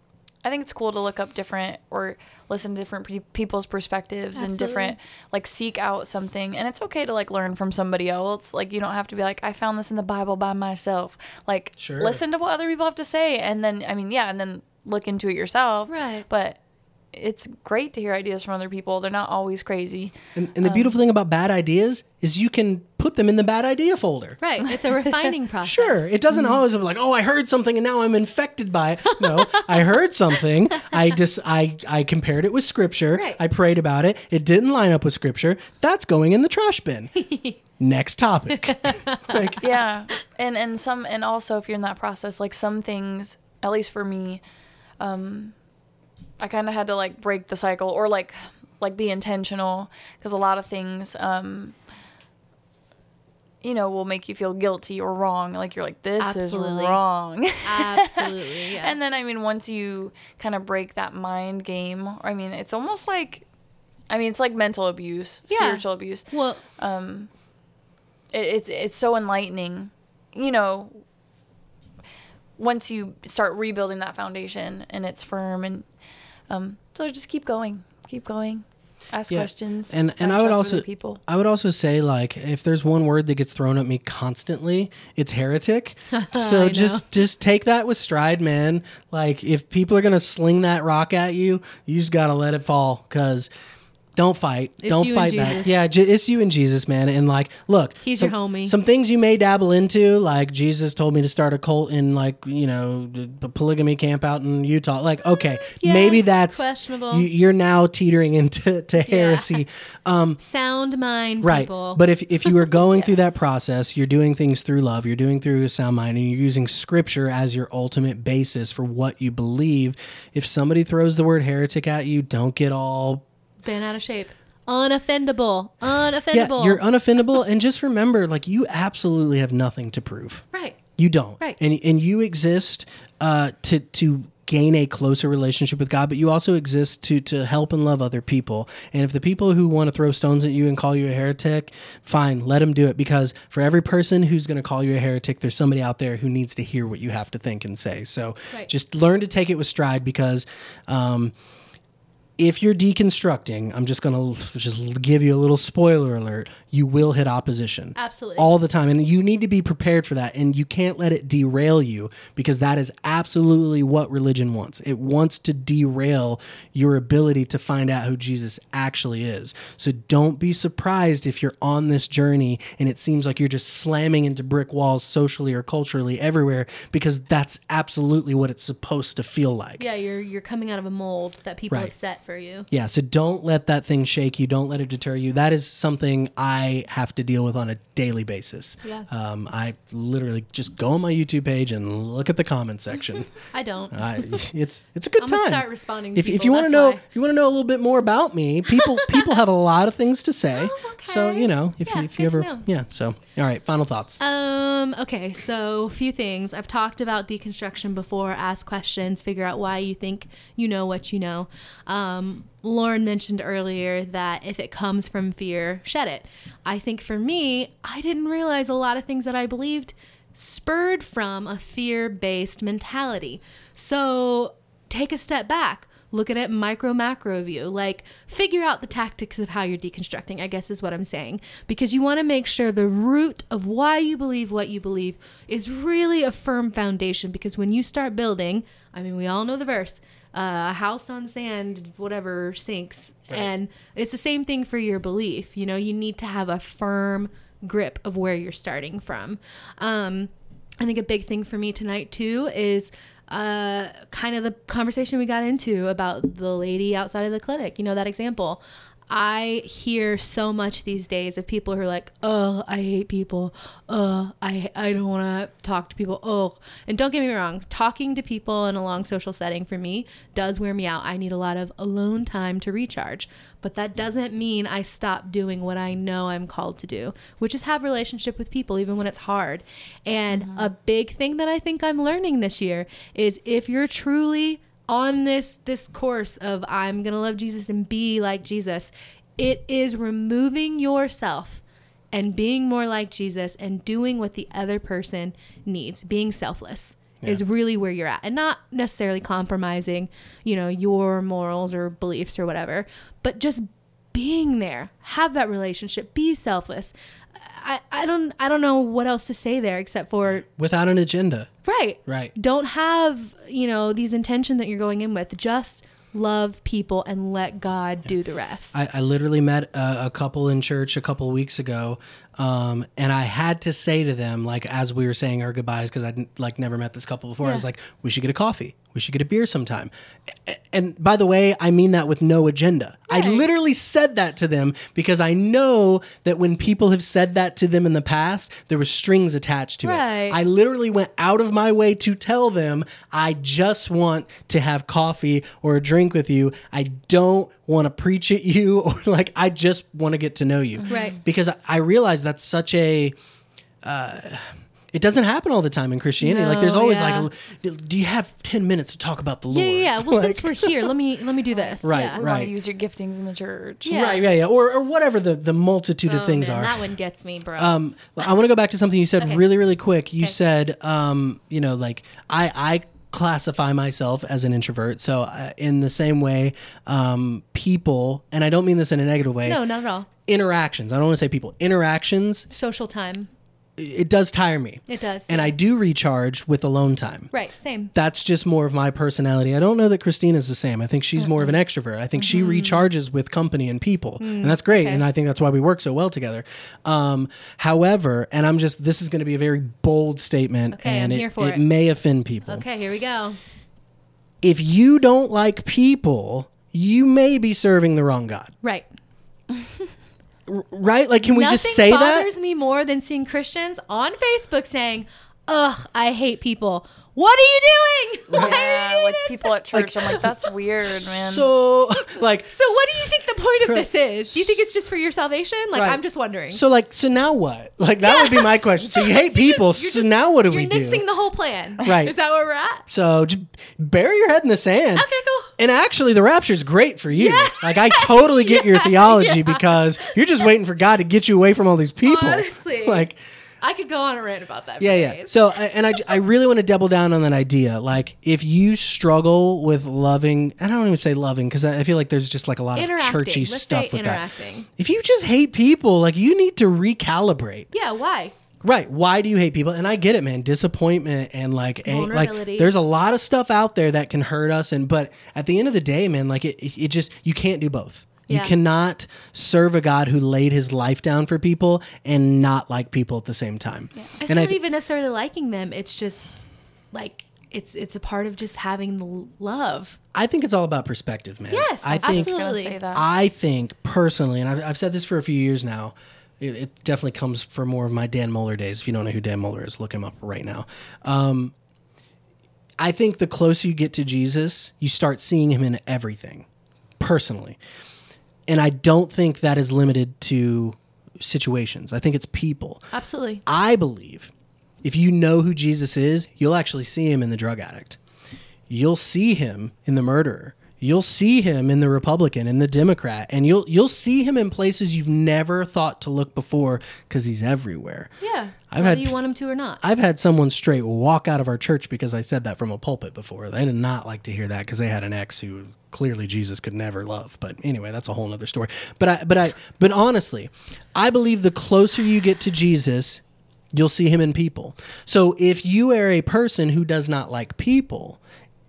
I think it's cool to look up different or listen to different pe- people's perspectives and different like seek out something. And it's okay to like learn from somebody else. Like you don't have to be like I found this in the Bible by myself. Like Sure. listen to what other people have to say, and then I mean yeah, and then look into it yourself. Right. But it's great to hear ideas from other people. They're not always crazy. And, and the beautiful um, thing about bad ideas is you can put them in the bad idea folder. Right. It's a refining process. Sure, it doesn't always be like, oh, I heard something and now I'm infected by it. No, I heard something. I just I I compared it with scripture. Right. I prayed about it. It didn't line up with scripture. That's going in the trash bin. Next topic. like, yeah and and some and also if you're in that process like some things at least for me um i kind of had to like break the cycle or like like be intentional because a lot of things um you know will make you feel guilty or wrong like you're like this Absolutely. is wrong Absolutely. Yeah. and then i mean once you kind of break that mind game i mean it's almost like i mean it's like mental abuse Yeah. spiritual abuse well, it, it's it's so enlightening you know once you start rebuilding that foundation and it's firm and um so just keep going keep going ask Yeah. questions And and I would also people I would also say like if there's one word that gets thrown at me constantly, it's heretic. So know. just just take that with stride, man. Like if people are gonna sling that rock at you, you just gotta let it fall because. Don't fight. It's Don't fight back. Yeah, j- it's you and Jesus, man. And like, look, He's some, your homie. Some things you may dabble into, like Jesus told me to start a cult in, like you know, the polygamy camp out in Utah. Like, okay, yeah, maybe that's questionable. You, you're now teetering into to heresy. Um, sound mind right people. but if, if you are going through that process you're doing things through love you're doing through a sound mind and you're using scripture as your ultimate basis for what you believe if somebody throws the word heretic at you don't get all been out of shape. Unoffendable. Unoffendable. yeah you're unoffendable and just remember like you absolutely have nothing to prove right. You don't. Right. And and you exist uh, to to gain a closer relationship with God, but you also exist to to help and love other people. And if the people who want to throw stones at you and call you a heretic, fine, let them do it because for every person who's going to call you a heretic, there's somebody out there who needs to hear what you have to think and say. So Right. just learn to take it with stride because um, if you're deconstructing, I'm just going to just give you a little spoiler alert, you will hit opposition Absolutely. all the time and you need to be prepared for that and you can't let it derail you because that is absolutely what religion wants it wants to derail your ability to find out who jesus actually is so don't be surprised if you're on this journey and it seems like you're just slamming into brick walls socially or culturally everywhere because that's absolutely what it's supposed to feel like Yeah, you're you're coming out of a mold that people Right. have set for you. yeah, so don't let that thing shake you. Don't let it deter you. That is something I have to deal with on a daily basis. Yeah. Um, I literally just go on my YouTube page and look at the comment section. I don't. I, it's it's a good I'm time. start responding to if, if you want to know, if you want to know a little bit more about me, people people have a lot of things to say. Oh, okay. So you know, if Yeah, you if you ever, yeah. So all right, final thoughts. Um, okay, so a few things. I've talked about deconstruction before, ask questions, figure out why you think you know what you know. Um, Um, Loren mentioned earlier that if it comes from fear, shed it. I think for me, I didn't realize a lot of things that I believed spurred from a fear based mentality. So take a step back. Look at it micro macro view. Like figure out the tactics of how you're deconstructing, I guess is what I'm saying. Because you want to make sure the root of why you believe what you believe is really a firm foundation. Because when you start building, I mean, we all know the verse uh, a house on sand, whatever sinks, And it's the same thing for your belief. You know, you need to have a firm grip of where you're starting from. Um, I think a big thing for me tonight too is uh, kind of the conversation we got into about the lady outside of the clinic. You know that example. I hear so much these days of people who are like, "Oh, I hate people. Oh, I I don't want to talk to people. Oh." And don't get me wrong, talking to people in a long social setting for me does wear me out. I need a lot of alone time to recharge. But that doesn't mean I stop doing what I know I'm called to do, which is have relationship with people even when it's hard. And mm-hmm. a big thing that I think I'm learning this year is if you're truly on this this course of I'm going to love Jesus and be like Jesus, it is removing yourself and being more like Jesus and doing what the other person needs, being selfless. Is really where you're at, and not necessarily compromising, you know, your morals or beliefs or whatever, but just being there, have that relationship, be selfless. I, I don't I don't know what else to say there except for Without an agenda. Right. Right. Don't have, you know, these intentions that you're going in with. Just love people and let God do the rest. I, I literally met a, a couple in church a couple weeks ago, um, and I had to say to them, like as we were saying our goodbyes, because I'd like never met this couple before. I was like, "We should get a coffee. We should get a beer sometime." And by the way, I mean that with no agenda. I literally said that to them because I know that when people have said that to them in the past, there were strings attached to Right. it. I literally went out of my way to tell them, I just want to have coffee or a drink with you. I don't want to preach at you or like I just want to get to know you. Right. Because I, I realize that's such a uh, it doesn't happen all the time in Christianity. like there's always yeah. like do you have 10 minutes to talk about the yeah, Lord? yeah, yeah. Well, Like- since we're here, let me let me do this. Right, Yeah. We right. want to use your giftings in the church. Yeah. Right, yeah, yeah. Or, or whatever the, the multitude of Oh, things man, are. That one gets me, bro. Um, I want to go back to something you said Okay. really, really quick. You Okay. said, um, you know, like I, I classify myself as an introvert. So uh, in the same way, um, people, and I don't mean this in a negative way. no, not at all. Interactions. I don't want to say people. Interactions. Social time. It does tire me, It does. and I do recharge with alone time. right, same. That's just more of my personality. I don't know that Christina's the same. I think she's more of an extrovert. I think she recharges with company and people, and that's great. Mm-hmm. Mm, okay. And I think that's why we work so well together. Um, however, and I'm just this is going to be a very bold statement, Okay, and it, it it. may offend people. Okay, here we go. If you don't like people, you may be serving the wrong God, Right. right? Like, can we Nothing just say that? bothers me more than seeing Christians on Facebook saying, "Ugh, I hate people." What are you doing? Why are you Yeah, doing like this? people at church. I'm like, that's weird, man. So, like, So what do you think the point of this is? Do you think it's just for your salvation? Like Right. I'm just wondering. so like, so now what? Like, that would be my question. So you hate You're people. just- you're so just- now what do we do? you're we do? nixing the whole plan. Right. Is that where we're at? So just bury your head in the sand. Okay, cool. And actually, the rapture is great for you. Yeah. Like, I totally get your theology yeah. because you're just waiting for God to get you away from all these people. Honestly. Like, I could go on a rant about that. yeah, yeah. days. So, and I, I really want to double down on that idea. Like, if you struggle with loving, and I don't even say loving because I feel like there's just like a lot of churchy Let's stuff with that. If you just hate people, like, you need to recalibrate. Yeah. Why? Right. Why do you hate people? And I get it, man. Disappointment and like, a, like there's a lot of stuff out there that can hurt us. And but at the end of the day, man, like it, it just you can't do both. You Yeah. cannot serve a God who laid his life down for people and not like people at the same time. It's And I not th- even necessarily liking them. It's just like it's it's a part of just having the love. I think it's all about perspective, man. Yes, I think absolutely. gonna say that. I think personally, and I've, I've said this for a few years now. It, it definitely comes from more of my Dan Mohler days. If you don't know who Dan Mohler is, look him up right now. Um, I think the closer you get to Jesus, you start seeing him in everything, personally. And I don't think that is limited to situations. I think it's people. Absolutely. I believe if you know who Jesus is, you'll actually see him in the drug addict. You'll see him in the murderer. You'll see him in the Republican and the Democrat, and you'll you'll see him in places you've never thought to look before because he's everywhere. Yeah. I've whether had- you want them to or not. I've had someone straight walk out of our church because I said that from a pulpit before. They did not like to hear that because they had an ex who clearly Jesus could never love. But anyway, that's a whole nother story. But I, but I, but honestly, I believe the closer you get to Jesus, you'll see him in people. So if you are a person who does not like people,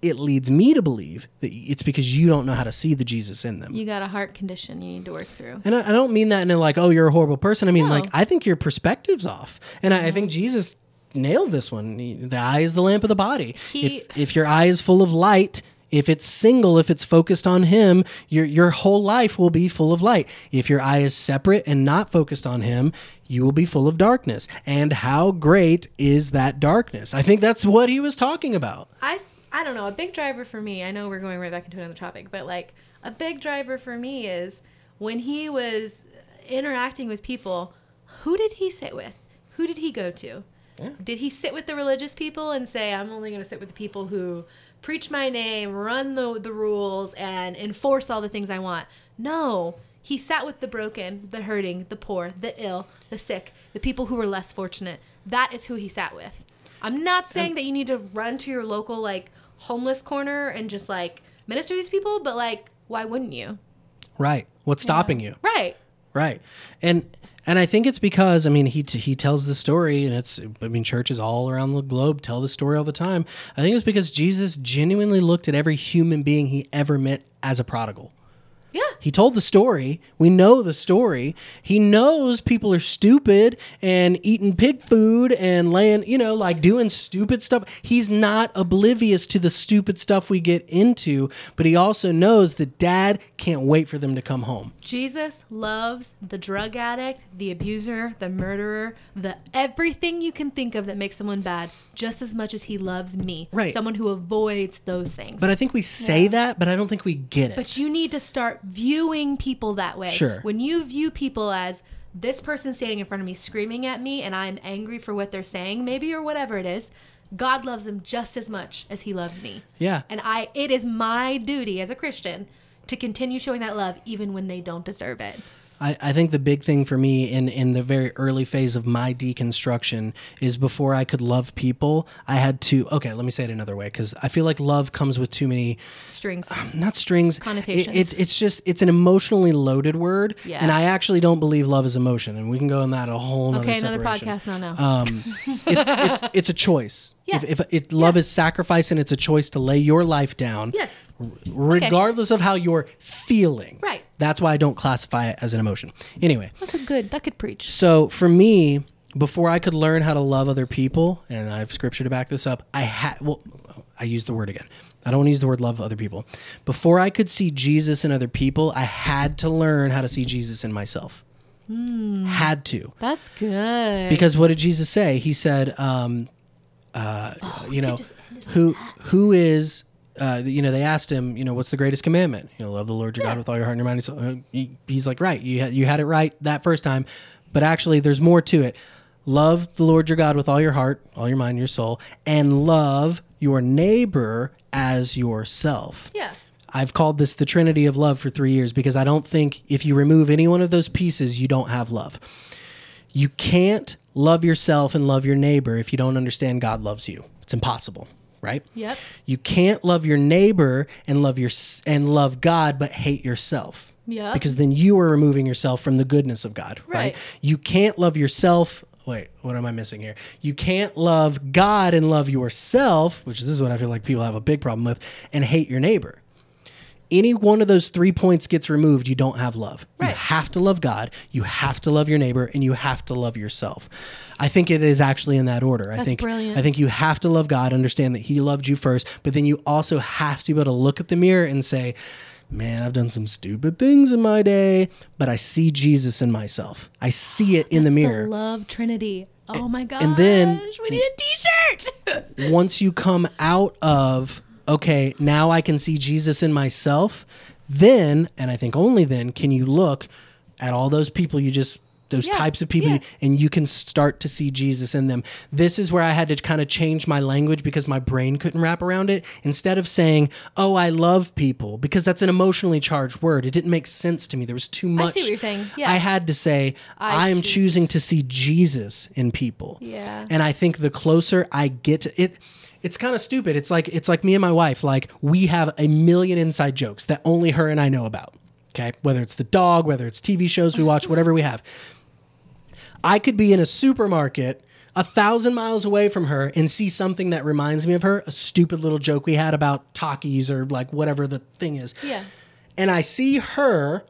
it leads me to believe that it's because you don't know how to see the Jesus in them. You got a heart condition you need to work through. And I, I don't mean that in a like, oh, you're a horrible person. I mean, No. like, I think your perspective's off. And I, I think Jesus nailed this one. He- The eye is the lamp of the body. He- if, if your eye is full of light, if it's single, if it's focused on Him, your, your whole life will be full of light. If your eye is separate and not focused on Him, you will be full of darkness. And how great is that darkness? I think that's what he was talking about. I I don't know. A big driver for me. I know we're going right back into another topic, but like a big driver for me is when he was interacting with people. Who did he sit with? Who did he go to? Did he sit with the religious people and say, "I'm only going to sit with the people who preach my name, run the the rules, and enforce all the things I want"? No. He sat with the broken, the hurting, the poor, the ill, the sick, the people who were less fortunate. That is who he sat with. I'm not saying that you need to run to your local like homeless corner and just like minister to these people, but like why wouldn't you? Right. What's stopping you? Right. Right. And and I think it's because I mean he he tells the story and it's I mean churches all around the globe tell the story all the time. I think it's because Jesus genuinely looked at every human being he ever met as a prodigal. Yeah. He told the story. We know the story. He knows people are stupid and eating pig food and laying, you know, like doing stupid stuff. He's not oblivious to the stupid stuff we get into, but he also knows that dad can't wait for them to come home. Jesus loves the drug addict, the abuser, the murderer, the everything you can think of that makes someone bad just as much as he loves me. Right. Someone who avoids those things. But I think we say that, but I don't think we get it. But you need to start viewing people that way. Sure. When you view people as this person standing in front of me screaming at me and I'm angry for what they're saying, maybe or whatever it is, God loves them just as much as he loves me. Yeah. And I it is my duty as a Christian to continue showing that love even when they don't deserve it. I, I think the big thing for me in, in the very early phase of my deconstruction is before I could love people, I had to, okay, let me say it another way because I feel like love comes with too many, Strings. not strings. Connotations. It, it's, it's just, it's an emotionally loaded word. Yeah. And I actually don't believe love is emotion. And we can go in that a whole nother Okay, another separation. podcast. No, no. Um, it's, it's, it's a choice. Yeah. If, if it, love is sacrifice and it's a choice to lay your life down, yes. Regardless of how you're feeling. Right. That's why I don't classify it as an emotion. Anyway, That's a good. That could preach. so for me, before I could learn how to love other people, and I have scripture to back this up, I had well, I use the word again. I don't want to use the word love other people. Before I could see Jesus in other people, I had to learn how to see Jesus in myself. Had to. That's good. Because what did Jesus say? He said, um, uh, you know, who who is, uh, you know, they asked him, you know, what's the greatest commandment? You know, love the Lord your God with all your heart and your mind. and. Uh, he- He's like, right, you had, you had it right that first time, but actually, there's more to it. Love the Lord your God with all your heart, all your mind, your soul, and love your neighbor as yourself. yeah. I've called this the Trinity of love for three years because I don't think if you remove any one of those pieces, you don't have love. You can't love yourself and love your neighbor if you don't understand God loves you. It's impossible, right? Yep. You can't love your neighbor and love your and love God but hate yourself. Yep. Because then you are removing yourself from the goodness of God, right? Right. You can't love yourself. Wait, what am I missing here? You can't love God and love yourself, which this is what I feel like people have a big problem with, and hate your neighbor any one of those three points gets removed, you don't have love. You Right. have to love God, you have to love your neighbor, and you have to love yourself. I think it is actually in that order. I That's think brilliant. I think you have to love God, understand that He loved you first, but then you also have to be able to look at the mirror and say, Man, I've done some stupid things in my day, but I see Jesus in myself. I see it in the mirror. The love Trinity. Oh my gosh. and then- we need a T-shirt. once you come out of okay now i can see jesus in myself then and i think only then can you look at all those people you just those Yeah, types of people yeah. and you can start to see jesus in them this is where i had to kind of change my language because my brain couldn't wrap around it instead of saying oh i love people because that's an emotionally charged word it didn't make sense to me there was too much I see what you're saying. Yeah. i had to say i, I am choose- choosing to see jesus in people Yeah. and I think the closer I get to it, it's kind of stupid. It's like it's like me and my wife. Like we have a million inside jokes that only her and I know about. Okay, whether it's the dog, whether it's TV shows we watch, whatever we have. I could be in a supermarket a thousand miles away from her and see something that reminds me of her, a stupid little joke we had about Takis or like whatever the thing is. Yeah. And I see her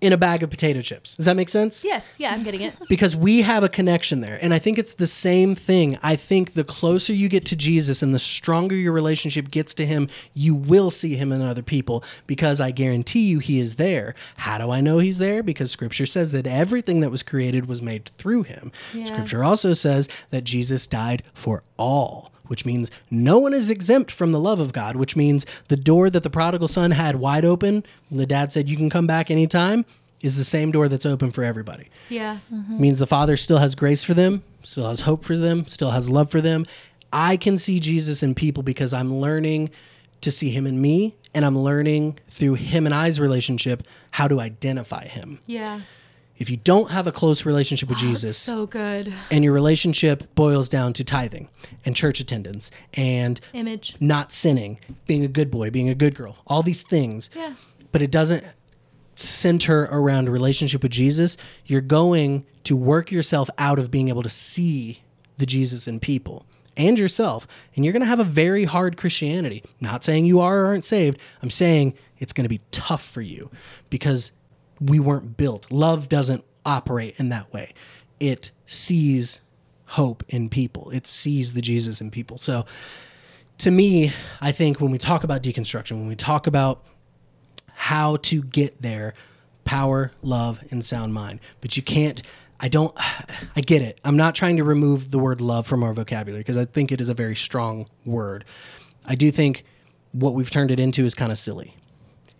in a bag of potato chips. Does that make sense? Yes. Yeah, I'm getting it. because we have a connection there. And I think it's the same thing. I think the closer you get to Jesus and the stronger your relationship gets to him, you will see him in other people because I guarantee you he is there. How do I know he's there? Because scripture says that everything that was created was made through him. Yeah. Scripture also says that Jesus died for all. Which means no one is exempt from the love of God, which means the door that the prodigal son had wide open when the dad said, You can come back anytime, is the same door that's open for everybody Yeah. Mm-hmm. means the father still has grace for them still has hope for them still has love for them i can see jesus in people because i'm learning to see him in me and i'm learning through him and i's relationship how to identify him Yeah. If you don't have a close relationship with jesus So good. and your relationship boils down to tithing and church attendance and Image. not sinning being a good boy being a good girl all these things Yeah. but it doesn't center around a relationship with Jesus, you're going to work yourself out of being able to see the Jesus in people and yourself. And you're going to have a very hard Christianity. Not saying you are or aren't saved. I'm saying it's going to be tough for you because we weren't built. Love doesn't operate in that way. It sees hope in people. It sees the Jesus in people. So to me, I think when we talk about deconstruction, when we talk about how to get there power, love, and sound mind. But you can't, I don't, I get it. I'm not trying to remove the word love from our vocabulary because I think it is a very strong word. I do think what we've turned it into is kind of silly.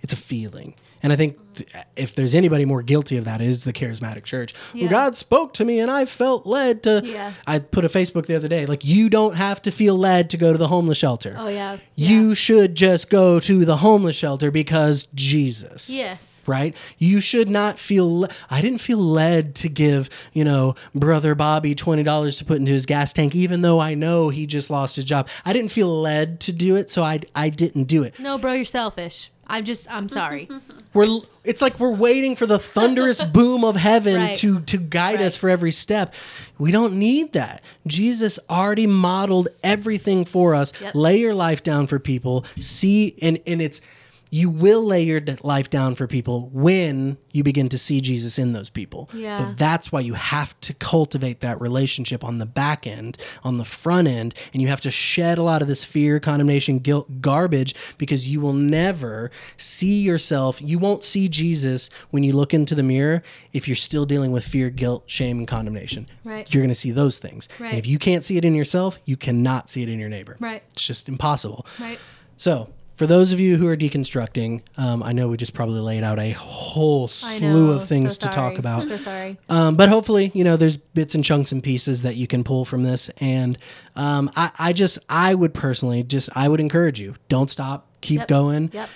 It's a feeling. And I think th- if there's anybody more guilty of that, it is the charismatic church. Well, God spoke to me and I felt led to. Yeah. I put a Facebook the other day, like, you don't have to feel led to go to the homeless shelter. Oh yeah. You should just go to the homeless shelter because Jesus. Yes. Right? You should not feel. Le- I didn't feel led to give, you know, brother Bobby $20 to put into his gas tank, even though I know he just lost his job. I didn't feel led to do it, so I, I didn't do it. No, bro, you're selfish. I'm just. I'm sorry. We're, it's like we're waiting for the thunderous boom of heaven Right. to, to guide us for every step. We don't need that. Jesus already modeled everything for us. Yep. Lay your life down for people. See, and, and it's, you will lay your life down for people when you begin to see Jesus in those people. Yeah. But that's why you have to cultivate that relationship on the back end, on the front end, and you have to shed a lot of this fear, condemnation, guilt, garbage because you will never see yourself. You won't see Jesus when you look into the mirror if you're still dealing with fear, guilt, shame, and condemnation. Right. You're going to see those things. And Right. if you can't see it in yourself, you cannot see it in your neighbor. Right. It's just impossible. Right. So, for those of you who are deconstructing, um, I know we just probably laid out a whole slew know. of things so to talk about. So sorry. Um, but hopefully, you know, there's bits and chunks and pieces that you can pull from this. And um, I, I just, I would personally just, I would encourage you, don't stop, keep Yep. going, Yep.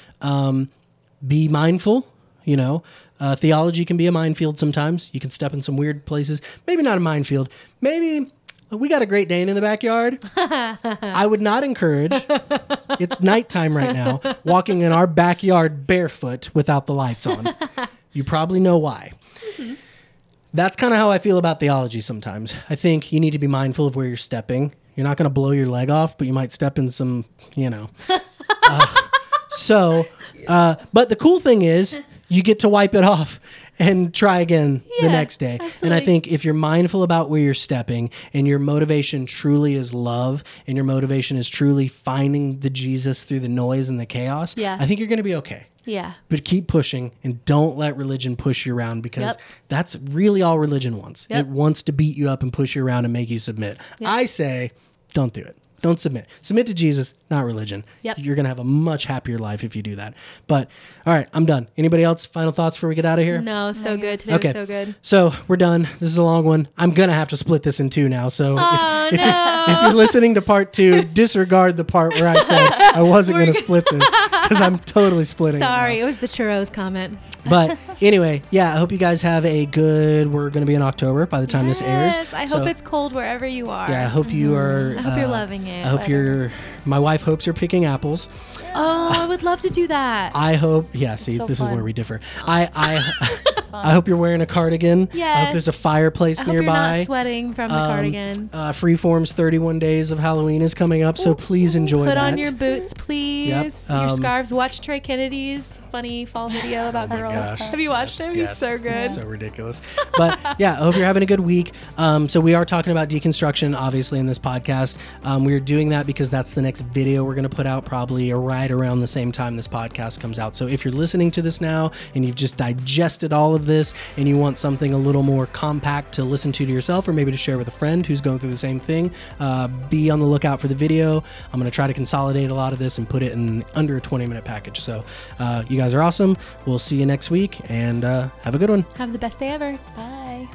be mindful. You know, uh, theology can be a minefield sometimes. You can step in some weird places. Maybe not a minefield. Maybe we got a Great Dane in the backyard. I would not encourage. It's nighttime right now. Walking in our backyard barefoot without the lights on. You probably know why. That's kind of how I feel about theology sometimes. I think you need to be mindful of where you're stepping. You're not going to blow your leg off, but you might step in some, you know. Uh, so, uh, but the cool thing is you get to wipe it off and try again the next day. Absolutely. And I think if you're mindful about where you're stepping and your motivation truly is love and your motivation is truly finding the Jesus through the noise and the chaos, Yeah. I think you're going to be okay Yeah. but keep pushing and don't let religion push you around because Yep. that's really all religion wants. Yep. It wants to beat you up and push you around and make you submit. I say, don't do it. Don't submit. Submit to Jesus, not religion. Yep. You're going to have a much happier life if you do that. But all right, I'm done. Anybody else final thoughts before we get out of here? No, so good. Today Okay. was so good. So we're done. This is a long one. I'm gonna have to split this in two now. So Oh, if, if, no. you're, if you're listening to part two, disregard the part where I said I wasn't gonna split this because I'm totally splitting. Sorry, it was the churros comment. But anyway, yeah, I hope you guys have a good. We're going to be in October by the time this airs. Yes, I So, hope it's cold wherever you are. Yeah, I hope you are. Mm-hmm. I hope you're uh, loving it. I hope you're. My wife hopes you're picking apples. Oh, I would love to do that. I hope. Yeah, see, so this is where we differ. I I fun. I hope you're wearing a cardigan. I hope there's a fireplace I hope nearby. you're not sweating from the Um, cardigan. Uh, Freeform's 31 Days of Halloween is coming up, so please enjoy Put that. on your boots, please. Your um, scarves. Watch Trey Kennedy's funny fall video about girls. Oh Gosh. Have you watched Yes, him? yes. He's so good. It's so ridiculous. But yeah, I hope you're having a good week. Um, so we are talking about deconstruction, obviously, in this podcast. Um, we are doing that because that's the next video we're going to put out probably right around the same time this podcast comes out. So if you're listening to this now and you've just digested all of this and you want something a little more compact to listen to to yourself or maybe to share with a friend who's going through the same thing, uh, be on the lookout for the video. I'm going to try to consolidate a lot of this and put it in under a 20 minute package. So uh, you guys are awesome. We'll see you next week and uh, have a good one. Have the best day ever. Bye.